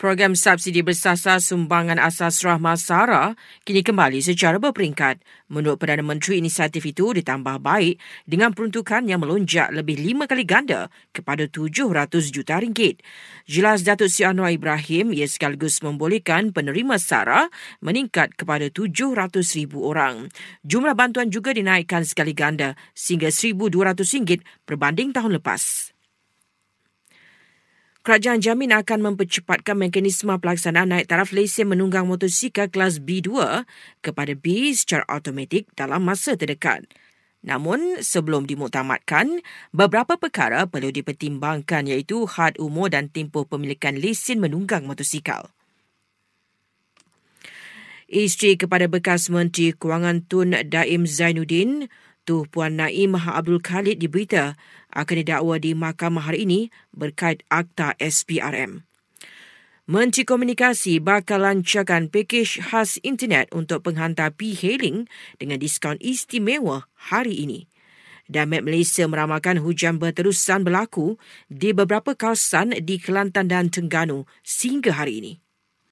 Program subsidi bersasar sumbangan asas rahmah SARA kini kembali secara berperingkat. Menurut Perdana Menteri, inisiatif itu ditambah baik dengan peruntukan yang melonjak lebih lima kali ganda kepada 700 juta ringgit. Jelas Datuk Sri Anwar Ibrahim, ia sekaligus membolehkan penerima SARA meningkat kepada 700 ribu orang. Jumlah bantuan juga dinaikkan sekali ganda sehingga RM1,200 berbanding tahun lepas. Kerajaan jamin akan mempercepatkan mekanisme pelaksanaan naik taraf lesen menunggang motosikal kelas B2 kepada B secara automatik dalam masa terdekat. Namun, sebelum dimuktamadkan, beberapa perkara perlu dipertimbangkan iaitu had umur dan tempoh pemilikan lesen menunggang motosikal. Isteri kepada bekas Menteri Kewangan Tun Daim Zainuddin, Tu Puan Naim Abdul Khalid diberita akan didakwa di mahkamah hari ini berkait Akta SPRM. Menteri Komunikasi bakal lancarkan pakej khas internet untuk penghantar P-Hailing dengan diskaun istimewa hari ini. Damet Malaysia meramalkan hujan berterusan berlaku di beberapa kawasan di Kelantan dan Terengganu sehingga hari ini.